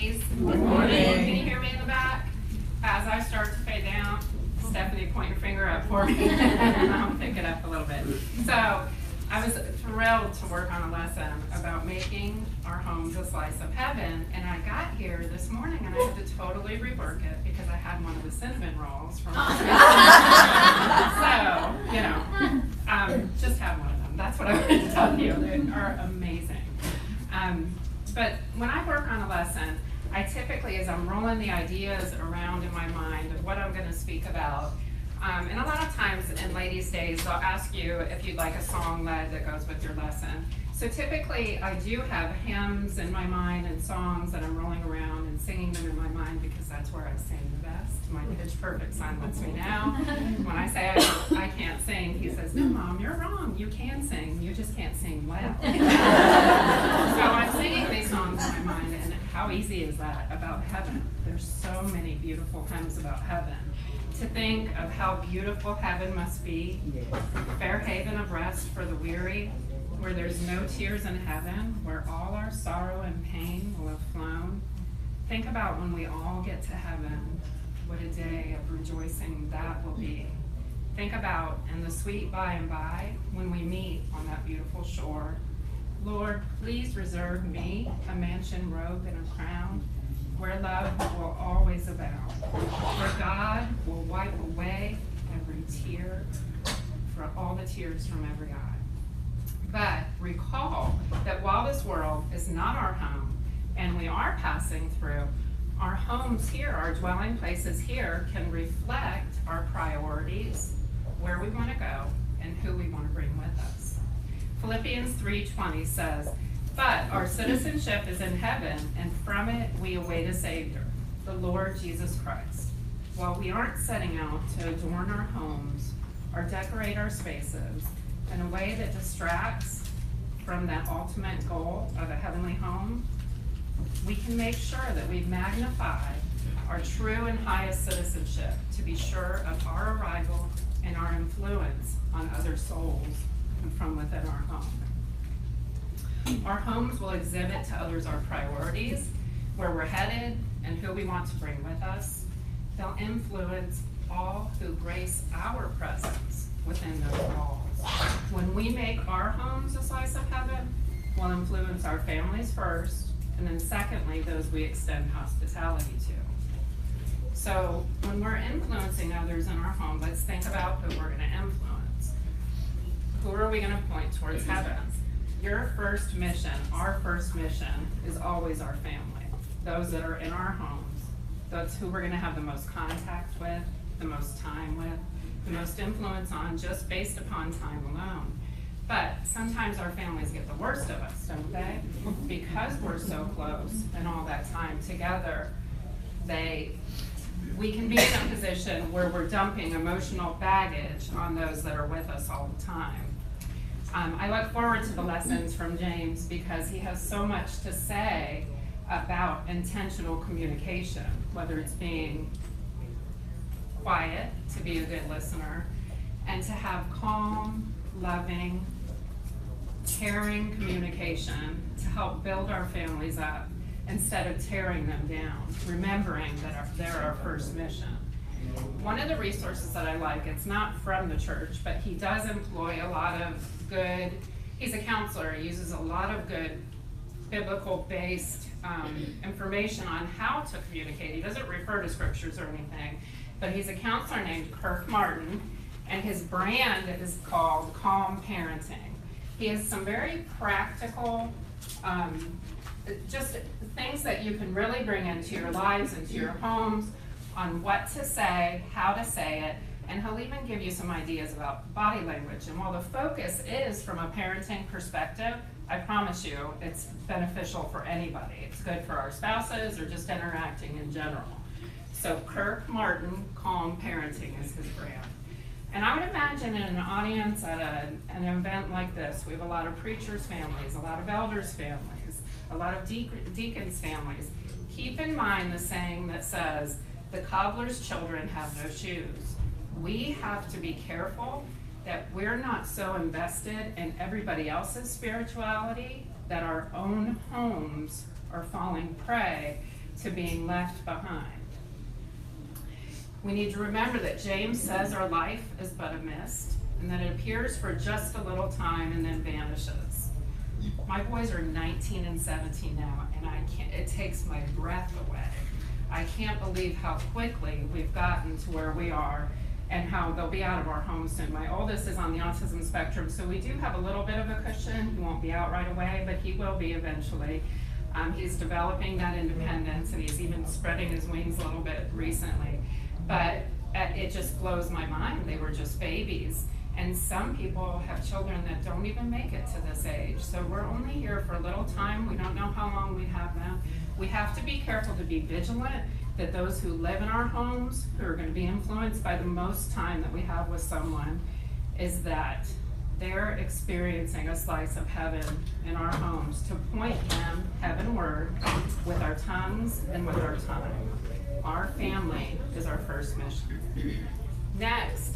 ladies. Good morning. Can you hear me in the back? As I start to fade down, Stephanie, point your finger up for me, and I'll pick it up a little bit. So, I was thrilled to work on a lesson about making our homes a slice of heaven, and I got here this morning and I had to totally rework it because I had one of the cinnamon rolls from. so, you know, um, just have one of them. That's what I wanted to tell you. They are amazing. Um, but when I work on a lesson, I typically, as I'm rolling the ideas around in my mind of what I'm going to speak about, um, and a lot of times in ladies' days, they'll ask you if you'd like a song led that goes with your lesson. So typically, I do have hymns in my mind and songs that I'm rolling around and singing them in my mind because that's where I sing the best. My pitch perfect son lets me know. When I say I, I can't sing, he says, No, mom, you're wrong. You can sing. You just can't sing well. so I'm singing these songs in my mind, and how easy is that about heaven? There's so many beautiful hymns about heaven to think of how beautiful heaven must be, fair haven of rest for the weary, where there's no tears in heaven, where all our sorrow and pain will have flown. Think about when we all get to heaven, what a day of rejoicing that will be. Think about in the sweet by and by when we meet on that beautiful shore. Lord, please reserve me a mansion robe and a crown where love will always abound, where God will wipe away every tear, for all the tears from every eye. But recall that while this world is not our home and we are passing through, our homes here, our dwelling places here, can reflect our priorities, where we want to go, and who we want to bring with us. Philippians 3:20 says, "But our citizenship is in heaven, and from it we await a Savior, the Lord Jesus Christ." While we aren't setting out to adorn our homes or decorate our spaces, in a way that distracts from that ultimate goal of a heavenly home, we can make sure that we magnify our true and highest citizenship to be sure of our arrival and our influence on other souls from within our home. Our homes will exhibit to others our priorities, where we're headed, and who we want to bring with us. They'll influence all who grace our presence within those walls. When we make our homes a slice of heaven, we'll influence our families first, and then secondly, those we extend hospitality to. So when we're influencing others in our home, let's think about who we're going to influence. Who are we going to point towards heaven? Your first mission, our first mission, is always our family. Those that are in our homes. That's who we're going to have the most contact with, the most time with, the most influence on just based upon time alone. But sometimes our families get the worst of us, don't they? Because we're so close and all that time together, they we can be in a position where we're dumping emotional baggage on those that are with us all the time. Um, I look forward to the lessons from James because he has so much to say about intentional communication, whether it's being quiet, to be a good listener, and to have calm, loving, caring communication to help build our families up instead of tearing them down, remembering that our, they're our first mission. One of the resources that I like, it's not from the church, but he does employ a lot of good, he's a counselor, he uses a lot of good biblical based um, information on how to communicate. He doesn't refer to scriptures or anything, but he's a counselor named Kirk Martin, and his brand is called Calm Parenting. He has some very practical, um, just things that you can really bring into your lives, into your homes, on what to say, how to say it, and he'll even give you some ideas about body language. And while the focus is from a parenting perspective, I promise you it's beneficial for anybody. It's good for our spouses or just interacting in general. So Kirk Martin, Calm Parenting is his brand. And I would imagine in an audience at a, an event like this, we have a lot of preachers' families, a lot of elders' families, a lot of de- deacons' families. Keep in mind the saying that says, the cobbler's children have no shoes. We have to be careful that we're not so invested in everybody else's spirituality that our own homes are falling prey to being left behind. We need to remember that James says our life is but a mist, and that it appears for just a little time and then vanishes. My boys are 19 and 17 now, and I can't, it takes my breath away. I can't believe how quickly we've gotten to where we are and how they'll be out of our home soon. My oldest is on the autism spectrum, so we do have a little bit of a cushion. He won't be out right away, but he will be eventually. Um, he's developing that independence and he's even spreading his wings a little bit recently. But uh, it just blows my mind. They were just babies. And some people have children that don't even make it to this age. So we're only here for a little time. We don't know how long we have them. We have to be careful to be vigilant that those who live in our homes, who are going to be influenced by the most time that we have with someone, is that they're experiencing a slice of heaven in our homes to point them heavenward with our tongues and with our time. Our family is our first mission. Next,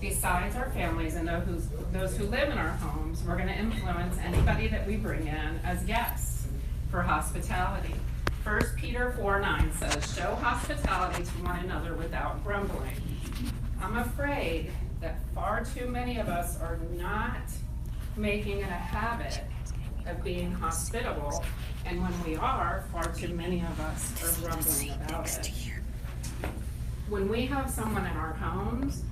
besides our families and those who, live in our homes, we're going to influence anybody that we bring in as guests for hospitality. 1 Peter 4 9 says, Show hospitality to one another without grumbling. I'm afraid that far too many of us are not making it a habit of being hospitable, and when we are, far too many of us are grumbling about it. When we have someone in our homes,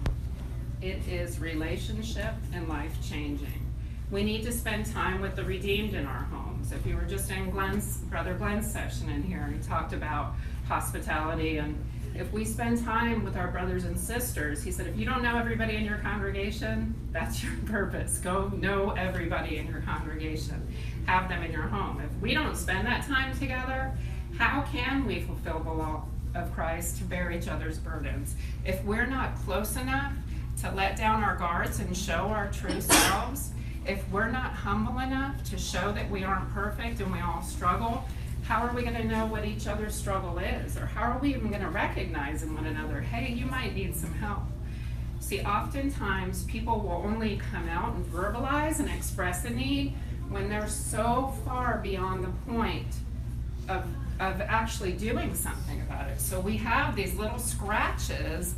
it is relationship and life changing. We need to spend time with the redeemed in our homes. If you were just in Glenn's, Brother Glenn's session in here, he talked about hospitality and if we spend time with our brothers and sisters, he said, if you don't know everybody in your congregation, that's your purpose. Go know everybody in your congregation. Have them in your home. If we don't spend that time together, how can we fulfill the law of Christ to bear each other's burdens? If we're not close enough to let down our guards and show our true selves, if we're not humble enough to show that we aren't perfect and we all struggle, how are we going to know what each other's struggle is? Or how are we even going to recognize in one another, hey, you might need some help? See, oftentimes people will only come out and verbalize and express a need when they're so far beyond the point of, of actually doing something about it. So we have these little scratches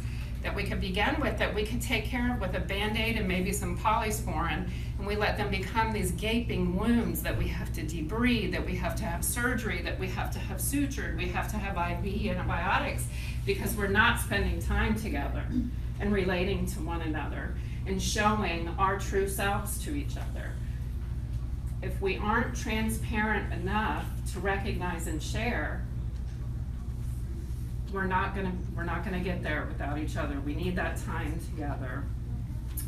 that we could begin with that we could take care of with a band-aid and maybe some polysporin and we let them become these gaping wounds that we have to debride that we have to have surgery that we have to have sutured we have to have iv antibiotics because we're not spending time together and relating to one another and showing our true selves to each other. If we aren't transparent enough to recognize and share we're not gonna we're not gonna get there without each other. We need that time together.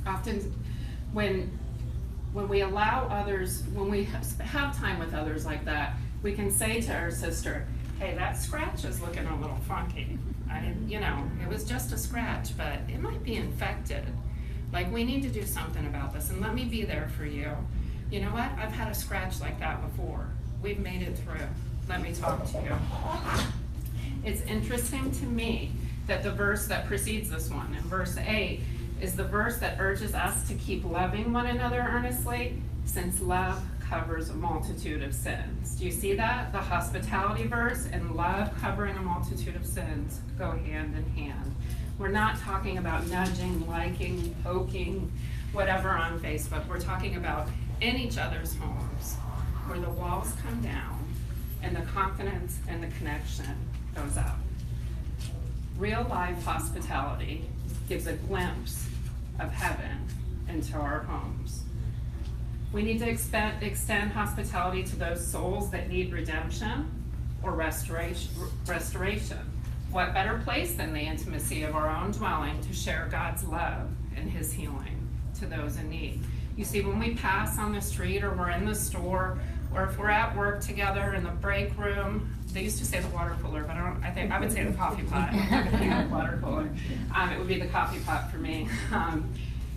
Often, when when we allow others, when we have time with others like that, we can say to our sister, "Hey, that scratch is looking a little funky. I, you know, it was just a scratch, but it might be infected. Like we need to do something about this, and let me be there for you. You know what? I've had a scratch like that before. We've made it through. Let me talk to you." It's interesting to me that the verse that precedes this one, in verse 8, is the verse that urges us to keep loving one another earnestly, since love covers a multitude of sins. Do you see that? The hospitality verse and love covering a multitude of sins go hand in hand. We're not talking about nudging, liking, poking, whatever on Facebook. We're talking about in each other's homes where the walls come down and the confidence and the connection goes out. Real life hospitality gives a glimpse of heaven into our homes. We need to extend hospitality to those souls that need redemption or restoration, restoration. What better place than the intimacy of our own dwelling to share God's love and His healing to those in need? You see, when we pass on the street or we're in the store or if we're at work together in the break room, they used to say the water cooler, but I don't, I think, I would say the coffee pot. the water cooler. Um, it would be the coffee pot for me. Um,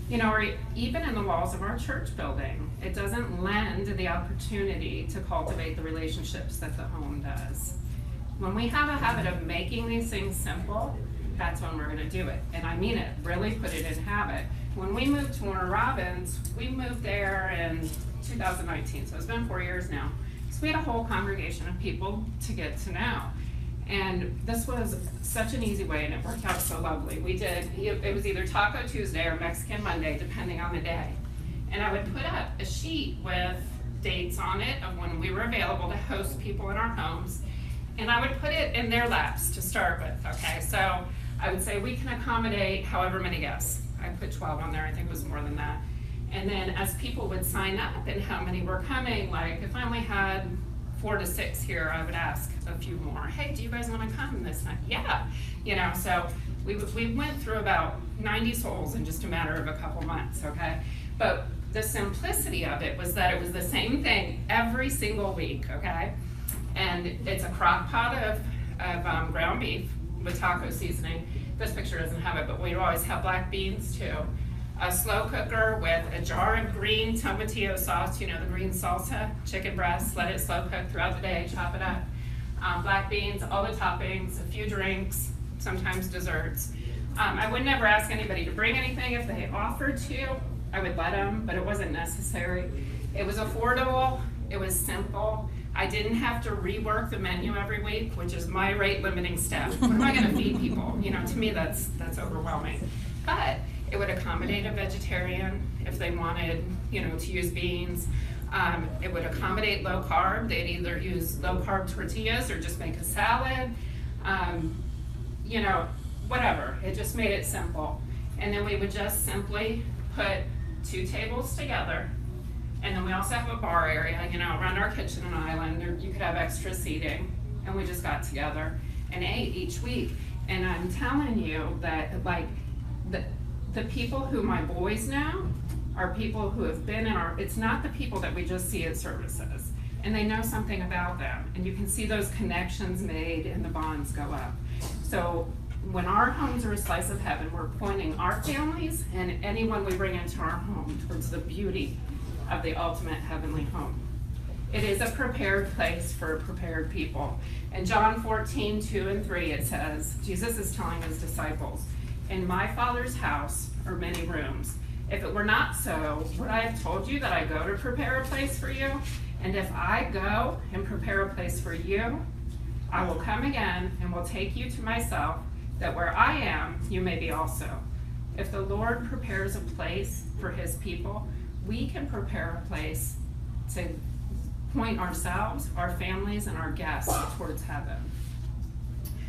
you know, or even in the walls of our church building, it doesn't lend the opportunity to cultivate the relationships that the home does. When we have a habit of making these things simple, that's when we're going to do it. And I mean it, really put it in habit. When we moved to Warner Robins, we moved there in 2019, so it's been four years now. So we had a whole congregation of people to get to know. And this was such an easy way, and it worked out so lovely. We did, it was either Taco Tuesday or Mexican Monday, depending on the day. And I would put up a sheet with dates on it of when we were available to host people in our homes. And I would put it in their laps to start with, okay? So I would say we can accommodate however many guests. I put 12 on there, I think it was more than that. And then as people would sign up and how many were coming, like if I only had four to six here, I would ask a few more. Hey, do you guys want to come this night? Yeah, you know. So we we went through about 90 souls in just a matter of a couple months. Okay, but the simplicity of it was that it was the same thing every single week. Okay, and it's a crock pot of of um, ground beef with taco seasoning. This picture doesn't have it, but we always have black beans too a slow cooker with a jar of green tomatillo sauce, you know, the green salsa, chicken breast, let it slow cook throughout the day, chop it up. Um, black beans, all the toppings, a few drinks, sometimes desserts. Um, I would never ask anybody to bring anything if they offered to. I would let them, but it wasn't necessary. It was affordable, it was simple. I didn't have to rework the menu every week, which is my rate limiting step. What am I going to feed people? You know, to me that's that's overwhelming. But it would accommodate a vegetarian if they wanted, you know, to use beans. Um, it would accommodate low carb. They'd either use low carb tortillas or just make a salad. Um, you know, whatever. It just made it simple. And then we would just simply put two tables together. And then we also have a bar area, you know, around our kitchen and island. Or you could have extra seating. And we just got together and ate each week. And I'm telling you that, like, the, the people who my boys know are people who have been in our, it's not the people that we just see at services. And they know something about them. And you can see those connections made and the bonds go up. So when our homes are a slice of heaven, we're pointing our families and anyone we bring into our home towards the beauty of the ultimate heavenly home. It is a prepared place for prepared people. In John 14, 2 and 3, it says, Jesus is telling his disciples, in my Father's house are many rooms. If it were not so, would I have told you that I go to prepare a place for you? And if I go and prepare a place for you, I will come again and will take you to myself, that where I am, you may be also. If the Lord prepares a place for his people, we can prepare a place to point ourselves, our families, and our guests towards heaven.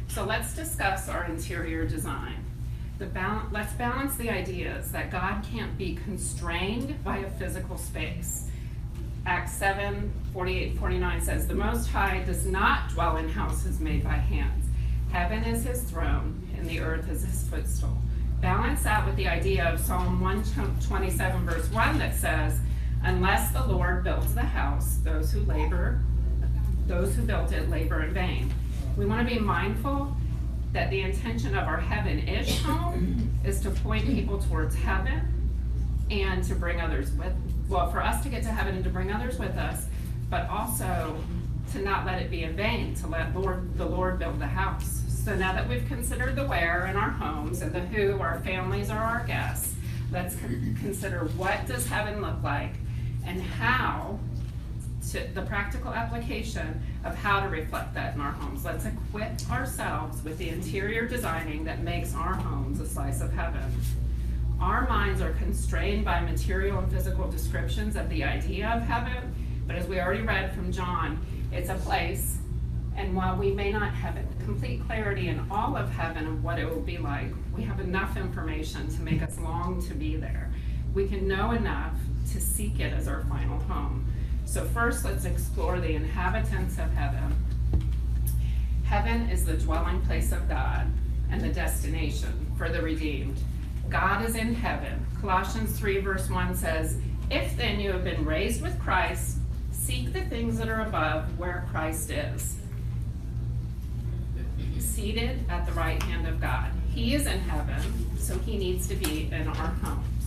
So let's discuss our interior design the let's balance the ideas that God can't be constrained by a physical space. Acts 7 48 49 says, The Most High does not dwell in houses made by hands. Heaven is his throne, and the earth is his footstool. Balance that with the idea of Psalm 127, verse 1, that says, Unless the Lord builds the house, those who labor, those who built it labor in vain. We want to be mindful that the intention of our heaven-ish home is to point people towards heaven and to bring others with, well, for us to get to heaven and to bring others with us, but also to not let it be in vain, to let Lord, the Lord build the house. So now that we've considered the where in our homes and the who, our families are our guests, let's consider what does heaven look like and how to, the practical application of how to reflect that in our homes. Let's equip ourselves with the interior designing that makes our homes a slice of heaven. Our minds are constrained by material and physical descriptions of the idea of heaven, but as we already read from John, it's a place. And while we may not have complete clarity in all of heaven of what it will be like, we have enough information to make us long to be there. We can know enough to seek it as our final home. So first, let's explore the inhabitants of heaven. Heaven is the dwelling place of God and the destination for the redeemed. God is in heaven. Colossians 3, verse 1 says, If then you have been raised with Christ, seek the things that are above where Christ is, seated at the right hand of God. He is in heaven, so he needs to be in our homes.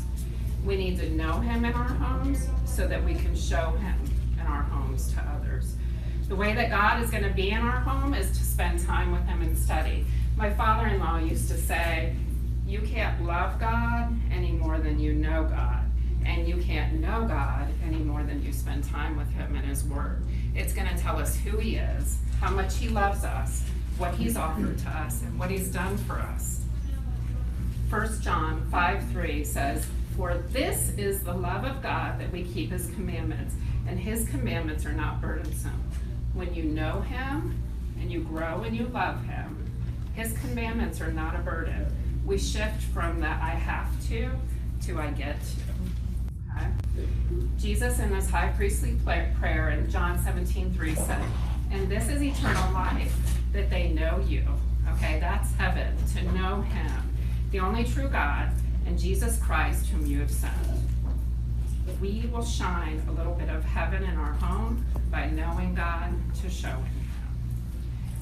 We need to know him in our homes so that we can show him in our homes to others. The way that God is going to be in our home is to spend time with him and study. My father in law used to say, You can't love God any more than you know God. And you can't know God any more than you spend time with him and his word. It's going to tell us who he is, how much he loves us, what he's offered to us and what he's done for us. 1 John 5 3 says, For this is the love of God that we keep his commandments, and his commandments are not burdensome. When you know him and you grow and you love him, his commandments are not a burden. We shift from that I have to to I get to. Okay? Jesus in his high priestly prayer in John 17 3 said, And this is eternal life, that they know you. Okay, that's heaven, to know him, the only true God, and Jesus Christ, whom you have sent. We will shine a little bit of heaven in our home by knowing God to show Him.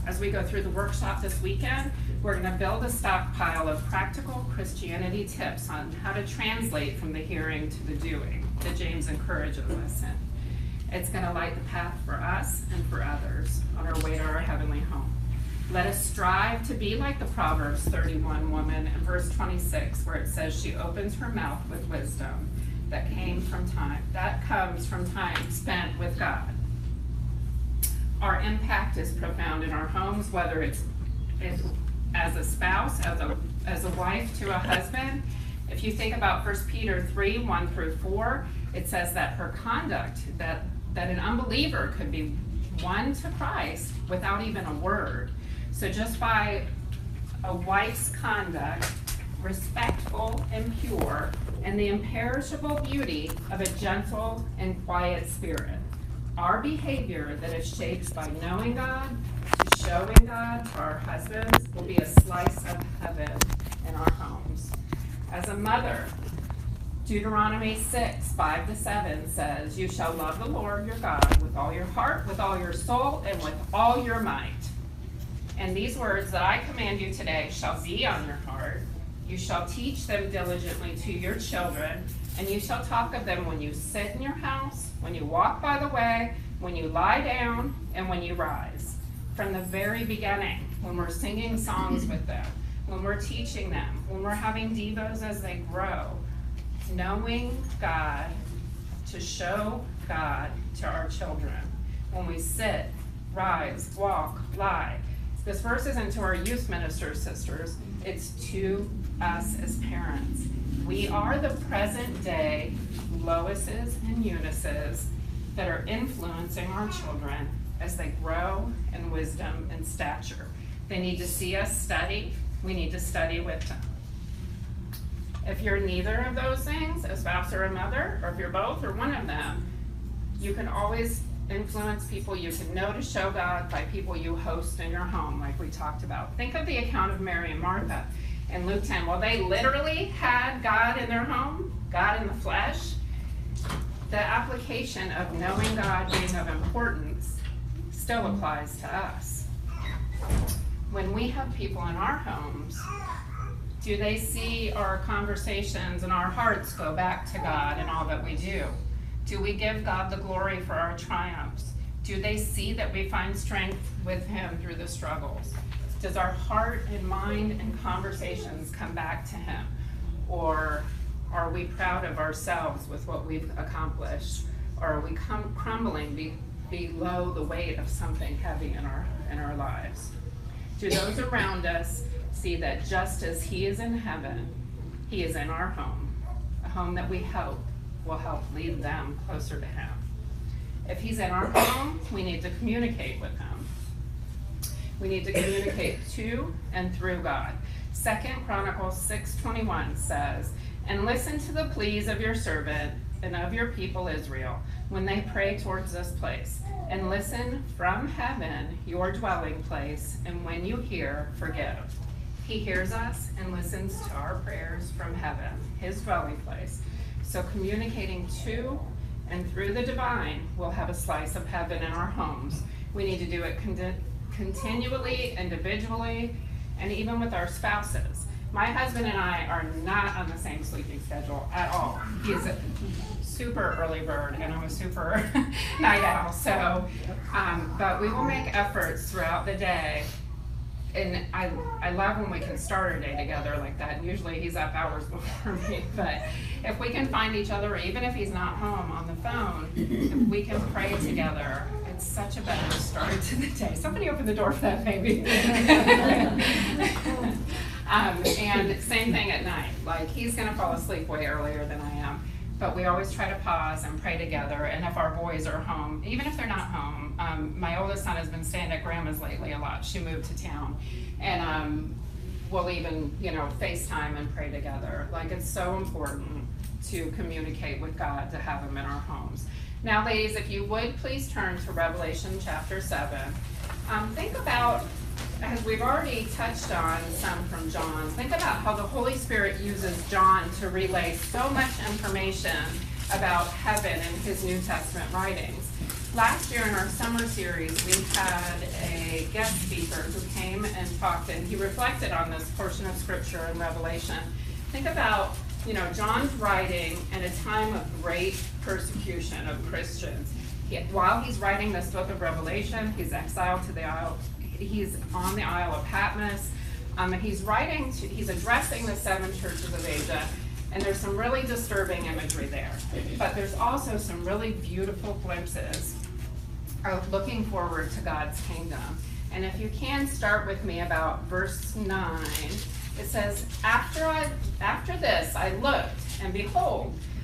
As we go through the workshop this weekend, we're going to build a stockpile of practical Christianity tips on how to translate from the hearing to the doing that James encourages us in. It's going to light the path for us and for others on our way to our heavenly home. Let us strive to be like the Proverbs 31 woman in verse 26, where it says, She opens her mouth with wisdom that came from time, that comes from time spent with God. Our impact is profound in our homes, whether it's, as a spouse, as a, as a wife to a husband. If you think about 1 Peter 3 1 through 4, it says that her conduct, that, that an unbeliever could be won to Christ without even a word. So just by a wife's conduct, respectful and pure, and the imperishable beauty of a gentle and quiet spirit. Our behavior that is shaped by knowing God, showing God to our husbands will be a slice of heaven in our homes. As a mother, Deuteronomy 6, 5 to 7 says, You shall love the Lord your God with all your heart, with all your soul, and with all your might. And these words that I command you today shall be on your heart. You shall teach them diligently to your children, and you shall talk of them when you sit in your house, when you walk by the way, when you lie down, and when you rise. From the very beginning, when we're singing songs with them, when we're teaching them, when we're having devos as they grow, knowing God to show God to our children. When we sit, rise, walk, lie. This verse isn't to our youth ministers, sisters. It's to us as parents. We are the present day Loises and Eunices that are influencing our children as they grow in wisdom and stature. They need to see us study. We need to study with them. If you're neither of those things, a spouse or a mother, or if you're both or one of them, you can always influence people you can know to show God by people you host in your home, like we talked about. Think of the account of Mary and Martha in Luke 10. Well, they literally had God in their home, God in the flesh. The application of knowing God being of importance still applies to us. When we have people in our homes, do they see our conversations and our hearts go back to God in all that we do? Do we give God the glory for our triumphs? Do they see that we find strength with Him through the struggles? Does our heart and mind and conversations come back to Him? Or are we proud of ourselves with what we've accomplished? Or are we crumbling be- below the weight of something heavy in our, in our lives? Do those around us see that just as He is in heaven, He is in our home, a home that we hope will help lead them closer to Him. If He's in our home, we need to communicate with Him. We need to communicate to and through God. Second Chronicles 6:21 says, "And listen to the pleas of your servant and of your people Israel when they pray towards this place, and listen from heaven, your dwelling place, and when you hear, forgive." He hears us and listens to our prayers from heaven, his dwelling place. So communicating to and through the divine will have a slice of heaven in our homes. We need to do it continually, individually, and even with our spouses. My husband and I are not on the same sleeping schedule at all. He's a super early bird, and I'm a super night owl. So, um, but we will make efforts throughout the day and I, I love when we can start our day together like that. Usually he's up hours before me, but if we can find each other, even if he's not home on the phone, we can pray together it's such a better start to the day. Somebody open the door for that baby. um, and same thing at night. Like he's gonna fall asleep way earlier than I am. But we always try to pause and pray together. And if our boys are home, even if they're not home, um, my oldest son has been staying at grandma's lately a lot. She moved to town, and um, we'll even you know FaceTime and pray together. Like it's so important to communicate with God to have Him in our homes. Now, ladies, if you would please turn to Revelation chapter 7. Um, think about, as we've already touched on some from John, think about how the Holy Spirit uses John to relay so much information about heaven in his New Testament writings. Last year in our summer series, we had a guest speaker who came and talked, and he reflected on this portion of Scripture in Revelation. Think about you know, John's writing in a time of great persecution of Christians. He, while he's writing this book of Revelation, he's exiled to the Isle, he's on the Isle of Patmos, um, and he's writing, to, he's addressing the seven churches of Asia, and there's some really disturbing imagery there. But there's also some really beautiful glimpses of looking forward to God's kingdom. And if you can start with me about verse 9 it says, after I after this I looked, and behold,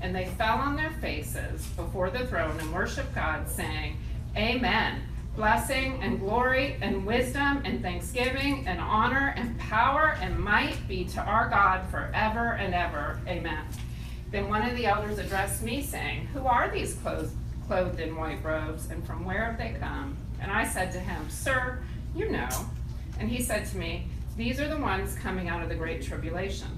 And they fell on their faces before the throne and worshiped God, saying, Amen. Blessing and glory and wisdom and thanksgiving and honor and power and might be to our God forever and ever. Amen. Then one of the elders addressed me, saying, Who are these clothed, clothed in white robes, and from where have they come? And I said to him, Sir, you know. And he said to me, These are the ones coming out of the great tribulation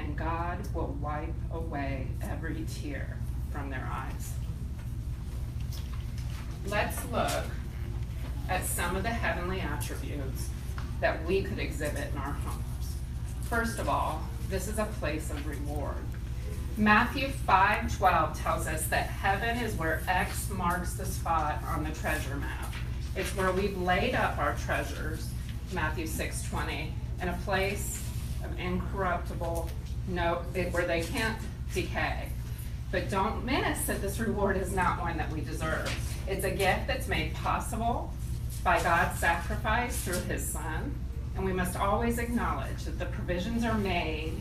and God will wipe away every tear from their eyes. Let's look at some of the heavenly attributes that we could exhibit in our homes. First of all, this is a place of reward. Matthew 5:12 tells us that heaven is where X marks the spot on the treasure map. It's where we've laid up our treasures, Matthew 6:20, in a place of incorruptible no, it, where they can't decay. But don't miss that this reward is not one that we deserve. It's a gift that's made possible by God's sacrifice through his son. And we must always acknowledge that the provisions are made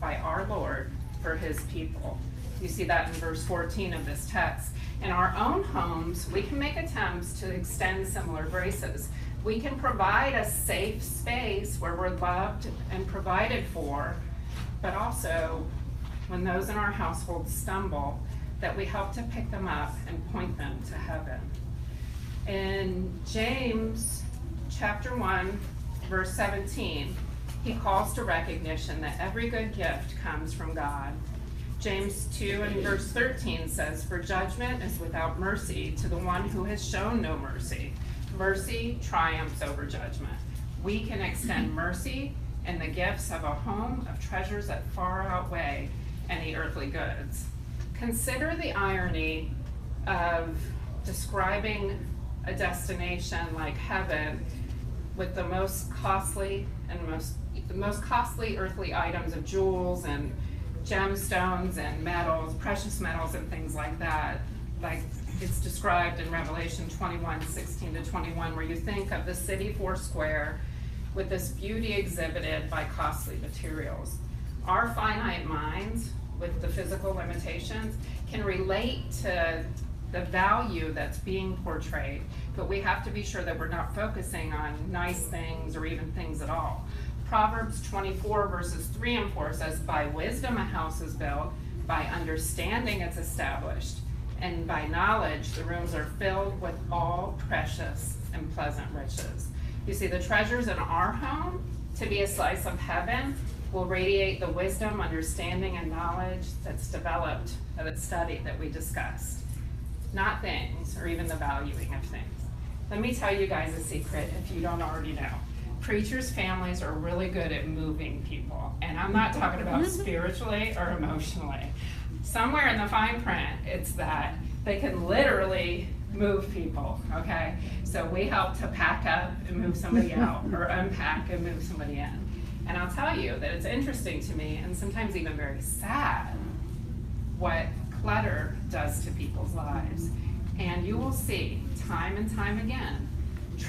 by our Lord for his people. You see that in verse 14 of this text. In our own homes, we can make attempts to extend similar graces. We can provide a safe space where we're loved and provided for but also when those in our household stumble, that we help to pick them up and point them to heaven. In James chapter 1, verse 17, he calls to recognition that every good gift comes from God. James 2 and verse 13 says, For judgment is without mercy to the one who has shown no mercy. Mercy triumphs over judgment. We can extend mercy and the gifts of a home of treasures that far outweigh any earthly goods. Consider the irony of describing a destination like heaven with the most costly and most the most costly earthly items of jewels and gemstones and metals, precious metals and things like that. Like it's described in Revelation 21, 16 to 21, where you think of the city four square with this beauty exhibited by costly materials. Our finite minds, with the physical limitations, can relate to the value that's being portrayed, but we have to be sure that we're not focusing on nice things or even things at all. Proverbs 24 verses 3 and 4 says, By wisdom a house is built, by understanding it's established, and by knowledge the rooms are filled with all precious and pleasant riches. You see, the treasures in our home to be a slice of heaven will radiate the wisdom, understanding, and knowledge that's developed of the study that we discussed. Not things, or even the valuing of things. Let me tell you guys a secret if you don't already know. Preachers' families are really good at moving people, and I'm not talking about spiritually or emotionally. Somewhere in the fine print, it's that they can literally move people, okay? So we help to pack up and move somebody out, or unpack and move somebody in. And I'll tell you that it's interesting to me, and sometimes even very sad, what clutter does to people's lives. And you will see time and time again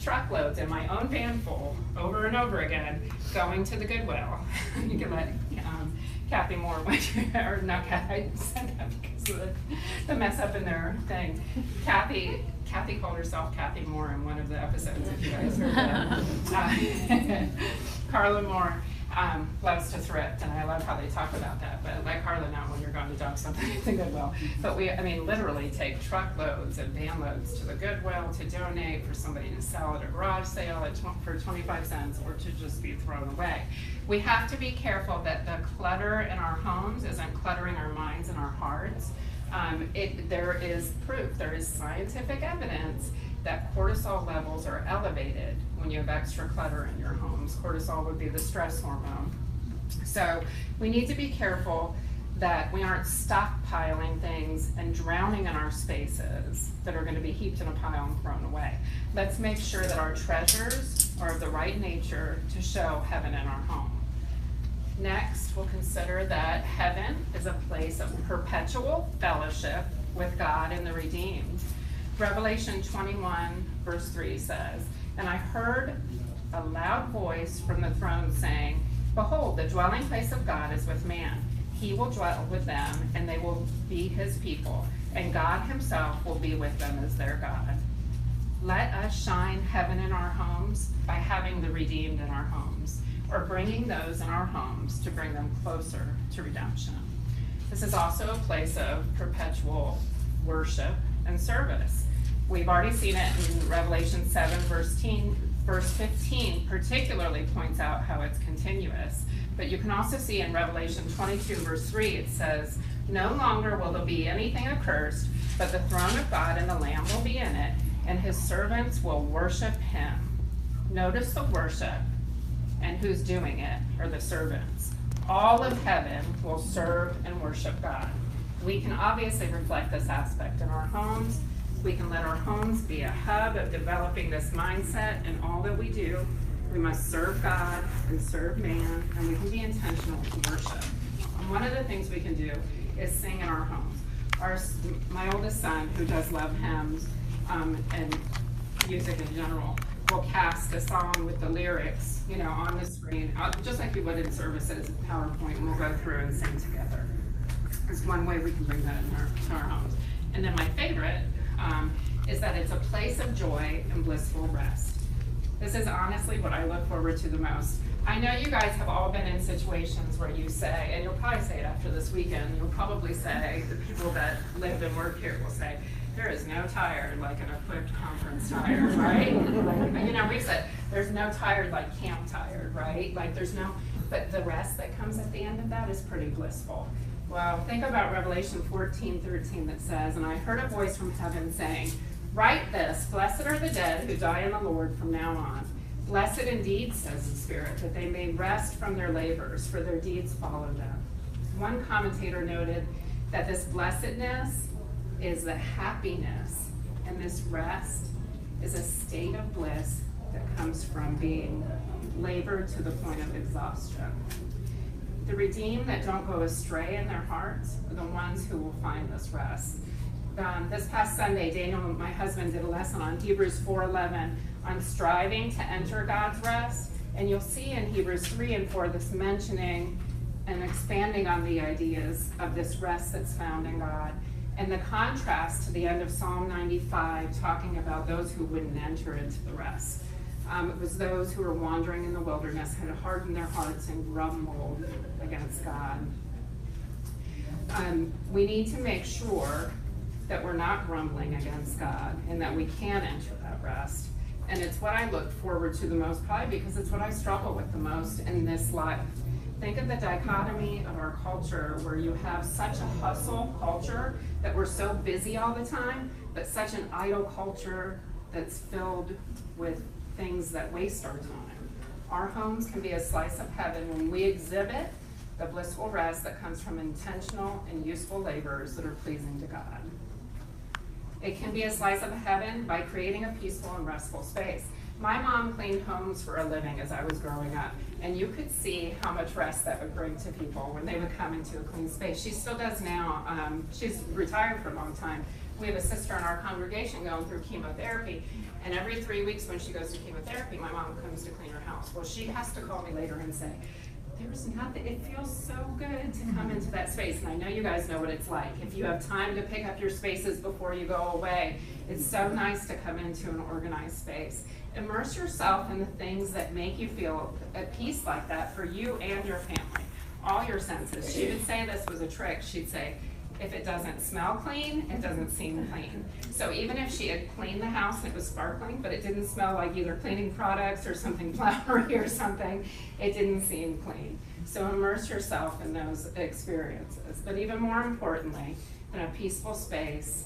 truckloads in my own van full over and over again going to the Goodwill. you can let um, Kathy Moore, or not Kathy, I because of the, the mess up in their thing. Kathy, Kathy called herself Kathy Moore in one of the episodes, if you guys heard that. Uh, Carla Moore um, loves to thrift, and I love how they talk about that. But let Carla know when you're going to dump something at the Goodwill. But we, I mean, literally take truckloads and van loads to the Goodwill to donate for somebody to sell at a garage sale at tw- for 25 cents or to just be thrown away. We have to be careful that the clutter in our homes isn't cluttering our minds and our hearts. Um, it, there is proof, there is scientific evidence that cortisol levels are elevated when you have extra clutter in your homes. Cortisol would be the stress hormone. So we need to be careful that we aren't stockpiling things and drowning in our spaces that are going to be heaped in a pile and thrown away. Let's make sure that our treasures are of the right nature to show heaven in our home. Next, we'll consider that heaven is a place of perpetual fellowship with God and the redeemed. Revelation 21, verse 3 says, And I heard a loud voice from the throne saying, Behold, the dwelling place of God is with man. He will dwell with them, and they will be his people, and God himself will be with them as their God. Let us shine heaven in our homes by having the redeemed in our homes, or bringing those in our homes to bring them closer to redemption. This is also a place of perpetual worship and service. We've already seen it in Revelation 7, verse 10, verse 15, particularly points out how it's continuous. But you can also see in Revelation 22, verse 3, it says, No longer will there be anything accursed, but the throne of God and the Lamb will be in it, and his servants will worship him. Notice the worship, and who's doing it are the servants. All of heaven will serve and worship God. We can obviously reflect this aspect in our homes. We can let our homes be a hub of developing this mindset in all that we do. We must serve God and serve man, and we can be intentional to worship. And one of the things we can do is sing in our homes. Our, my oldest son, who does love hymns um, and music in general, will cast a song with the lyrics, you know, on the screen, uh, just like you would in services, PowerPoint, and we'll go through and sing together. It's one way we can bring that in our, to our homes. And then my favorite um, is that it's a place of joy and blissful rest. This is honestly what I look forward to the most. I know you guys have all been in situations where you say, and you'll probably say it after this weekend, you'll probably say, the people that live and work here will say, there is no tired like an equipped conference tired, right? you know, we said, there's no tired like camp tired, right? Like there's no, but the rest that comes at the end of that is pretty blissful. Well, think about Revelation 14, 13 that says, And I heard a voice from heaven saying, Write this, blessed are the dead who die in the Lord from now on. Blessed indeed, says the Spirit, that they may rest from their labors, for their deeds follow them. One commentator noted that this blessedness is the happiness, and this rest is a state of bliss that comes from being labored to the point of exhaustion. The redeemed that don't go astray in their hearts are the ones who will find this rest. Um, this past Sunday, Daniel, my husband, did a lesson on Hebrews 4:11 on striving to enter God's rest, and you'll see in Hebrews 3 and 4 this mentioning and expanding on the ideas of this rest that's found in God. And the contrast to the end of Psalm 95, talking about those who wouldn't enter into the rest. Um, it was those who were wandering in the wilderness, had hardened their hearts and grumbled against God. Um, we need to make sure that we're not grumbling against God and that we can enter that rest. And it's what I look forward to the most, probably because it's what I struggle with the most in this life. Think of the dichotomy of our culture where you have such a hustle culture that we're so busy all the time, but such an idle culture that's filled with things that waste our time. Our homes can be a slice of heaven when we exhibit the blissful rest that comes from intentional and useful labors that are pleasing to God. It can be a slice of heaven by creating a peaceful and restful space. My mom cleaned homes for a living as I was growing up, and you could see how much rest that would bring to people when they would come into a clean space. She still does now. Um, she's retired for a long time. We have a sister in our congregation going through chemotherapy, and every three weeks when she goes to chemotherapy, my mom comes to clean her house. Well, she has to call me later and say, there's nothing, it feels so good to come into that space. And I know you guys know what it's like. If you have time to pick up your spaces before you go away, it's so nice to come into an organized space. Immerse yourself in the things that make you feel at peace like that for you and your family, all your senses. She would say this was a trick. She'd say, if it doesn't smell clean, it doesn't seem clean. So even if she had cleaned the house and it was sparkling, but it didn't smell like either cleaning products or something flowery or something, it didn't seem clean. So immerse yourself in those experiences. But even more importantly, in a peaceful space,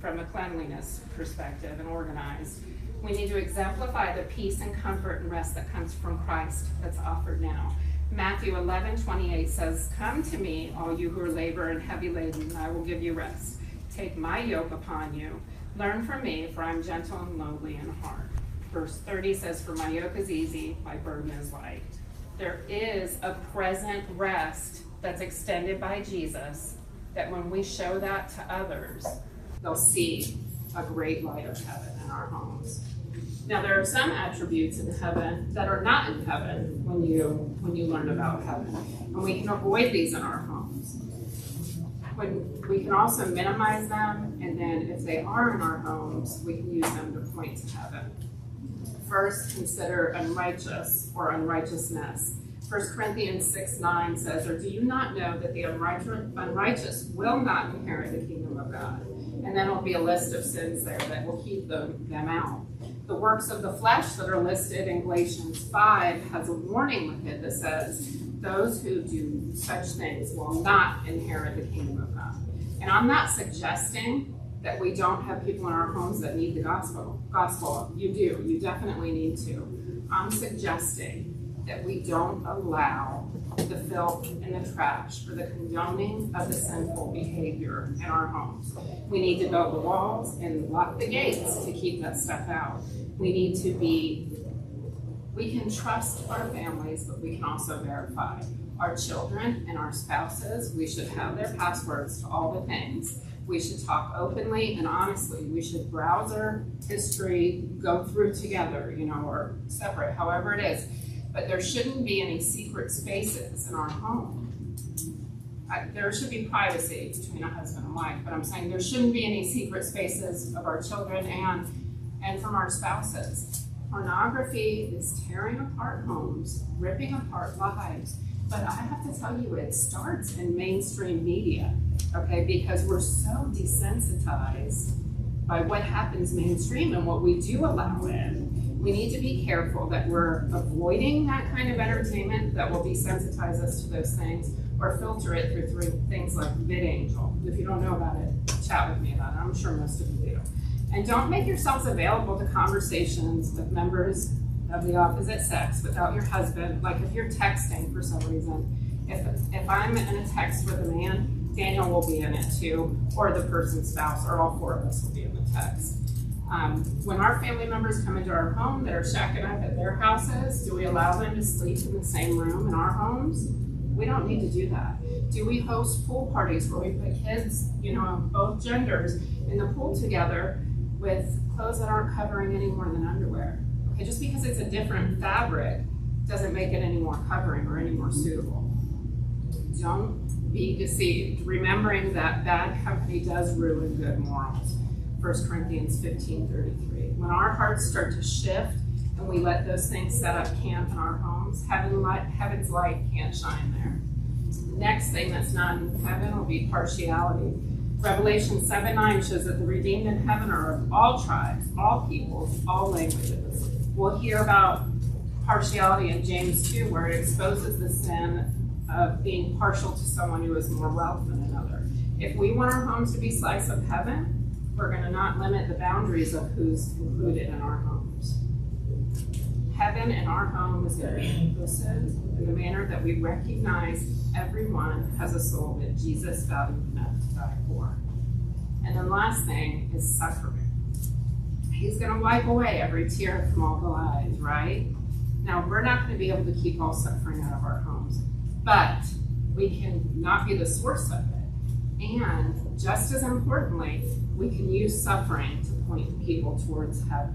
from a cleanliness perspective and organized, we need to exemplify the peace and comfort and rest that comes from Christ that's offered now. Matthew 11, 28 says, Come to me, all you who are labor and heavy laden, and I will give you rest. Take my yoke upon you. Learn from me, for I am gentle and lowly in heart. Verse 30 says, For my yoke is easy, my burden is light. There is a present rest that's extended by Jesus that when we show that to others, they'll see a great light of heaven in our homes. Now there are some attributes in heaven that are not in heaven when you when you learn about heaven, and we can avoid these in our homes. When we can also minimize them, and then if they are in our homes, we can use them to point to heaven. First, consider unrighteous or unrighteousness. 1 Corinthians 6 9 says, Or do you not know that the unrighteous will not inherit the kingdom of God? And then it'll be a list of sins there that will keep them, them out the works of the flesh that are listed in Galatians 5 has a warning with it that says, those who do such things will not inherit the kingdom of God. And I'm not suggesting that we don't have people in our homes that need the gospel. Gospel, you do. You definitely need to. I'm suggesting that we don't allow the filth and the trash for the condoning of the sinful behavior in our homes. We need to build the walls and lock the gates to keep that stuff out. We need to be, we can trust our families, but we can also verify. Our children and our spouses, we should have their passwords to all the things. We should talk openly and honestly. We should browser history, go through together, you know, or separate, however it is but there shouldn't be any secret spaces in our home. I, there should be privacy between a husband and wife, but I'm saying there shouldn't be any secret spaces of our children and, and from our spouses. Pornography is tearing apart homes, ripping apart lives, but I have to tell you, it starts in mainstream media, okay, because we're so desensitized by what happens mainstream and what we do allow in we need to be careful that we're avoiding that kind of entertainment that will desensitize us to those things or filter it through, through things like VidAngel. If you don't know about it, chat with me about it. I'm sure most of you do. And don't make yourselves available to conversations with members of the opposite sex without your husband. Like if you're texting for some reason, if, if I'm in a text with a man, Daniel will be in it too, or the person's spouse, or all four of us will be in the text. Um, when our family members come into our home that are shacking up at their houses, do we allow them to sleep in the same room in our homes? We don't need to do that. Do we host pool parties where we put kids, you know, of both genders in the pool together with clothes that aren't covering any more than underwear? Okay, just because it's a different fabric doesn't make it any more covering or any more suitable. Don't be deceived, remembering that bad company does ruin good morals. 1 Corinthians 15 33. When our hearts start to shift and we let those things set up camp in our homes, heaven light, heaven's light can't shine there. The next thing that's not in heaven will be partiality. Revelation 7 9 shows that the redeemed in heaven are of all tribes, all peoples, all languages. We'll hear about partiality in James 2, where it exposes the sin of being partial to someone who has more wealth than another. If we want our homes to be slice of heaven, we're going to not limit the boundaries of who's included in our homes. Heaven in our home is going to be inclusive in the manner that we recognize everyone has a soul that Jesus valued enough to die for. And the last thing is suffering. He's going to wipe away every tear from all the eyes, right? Now, we're not going to be able to keep all suffering out of our homes, but we can not be the source of it. And just as importantly, we can use suffering to point people towards heaven.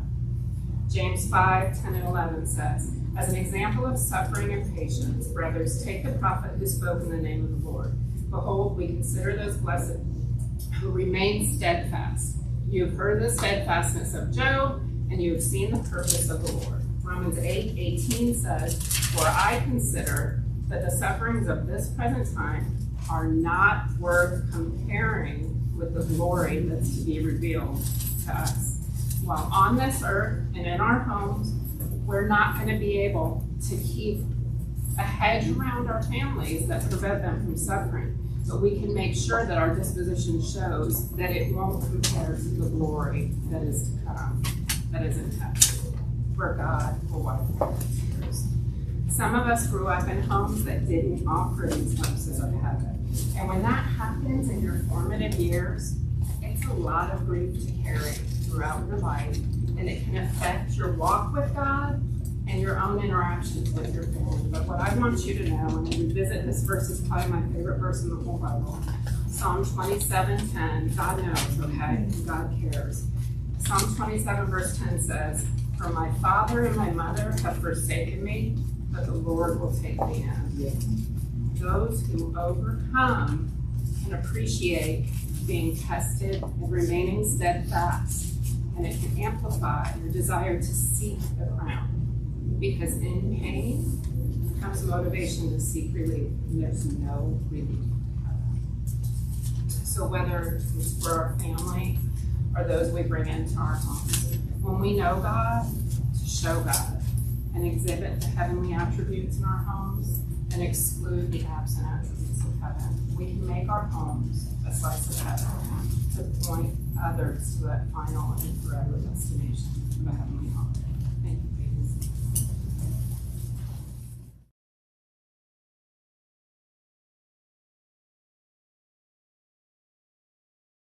James 5 10 and 11 says, As an example of suffering and patience, brothers, take the prophet who spoke in the name of the Lord. Behold, we consider those blessed who remain steadfast. You have heard the steadfastness of Job, and you have seen the purpose of the Lord. Romans 8 18 says, For I consider that the sufferings of this present time are not worth comparing with the glory that's to be revealed to us. While on this earth and in our homes, we're not going to be able to keep a hedge around our families that prevent them from suffering. But we can make sure that our disposition shows that it won't compare to the glory that is to come, that is in heaven, where God will wipe. Some of us grew up in homes that didn't offer these glimpses of heaven. And when that happens in your formative years, it's a lot of grief to carry throughout your life, and it can affect your walk with God and your own interactions with your family. But what I want you to know, and we visit this verse is probably my favorite verse in the whole Bible. Psalm 27, 10. God knows, okay? God cares. Psalm 27, verse 10 says, For my father and my mother have forsaken me, but the Lord will take in. Those who overcome can appreciate being tested and remaining steadfast, and it can amplify your desire to seek the crown. Because in pain comes motivation to seek relief, and there's no relief. So whether it's for our family or those we bring into our homes, when we know God, to show God and exhibit the heavenly attributes in our homes and exclude the absent attributes of heaven. We can make our homes a slice of heaven to point others to that final and forever destination of a heavenly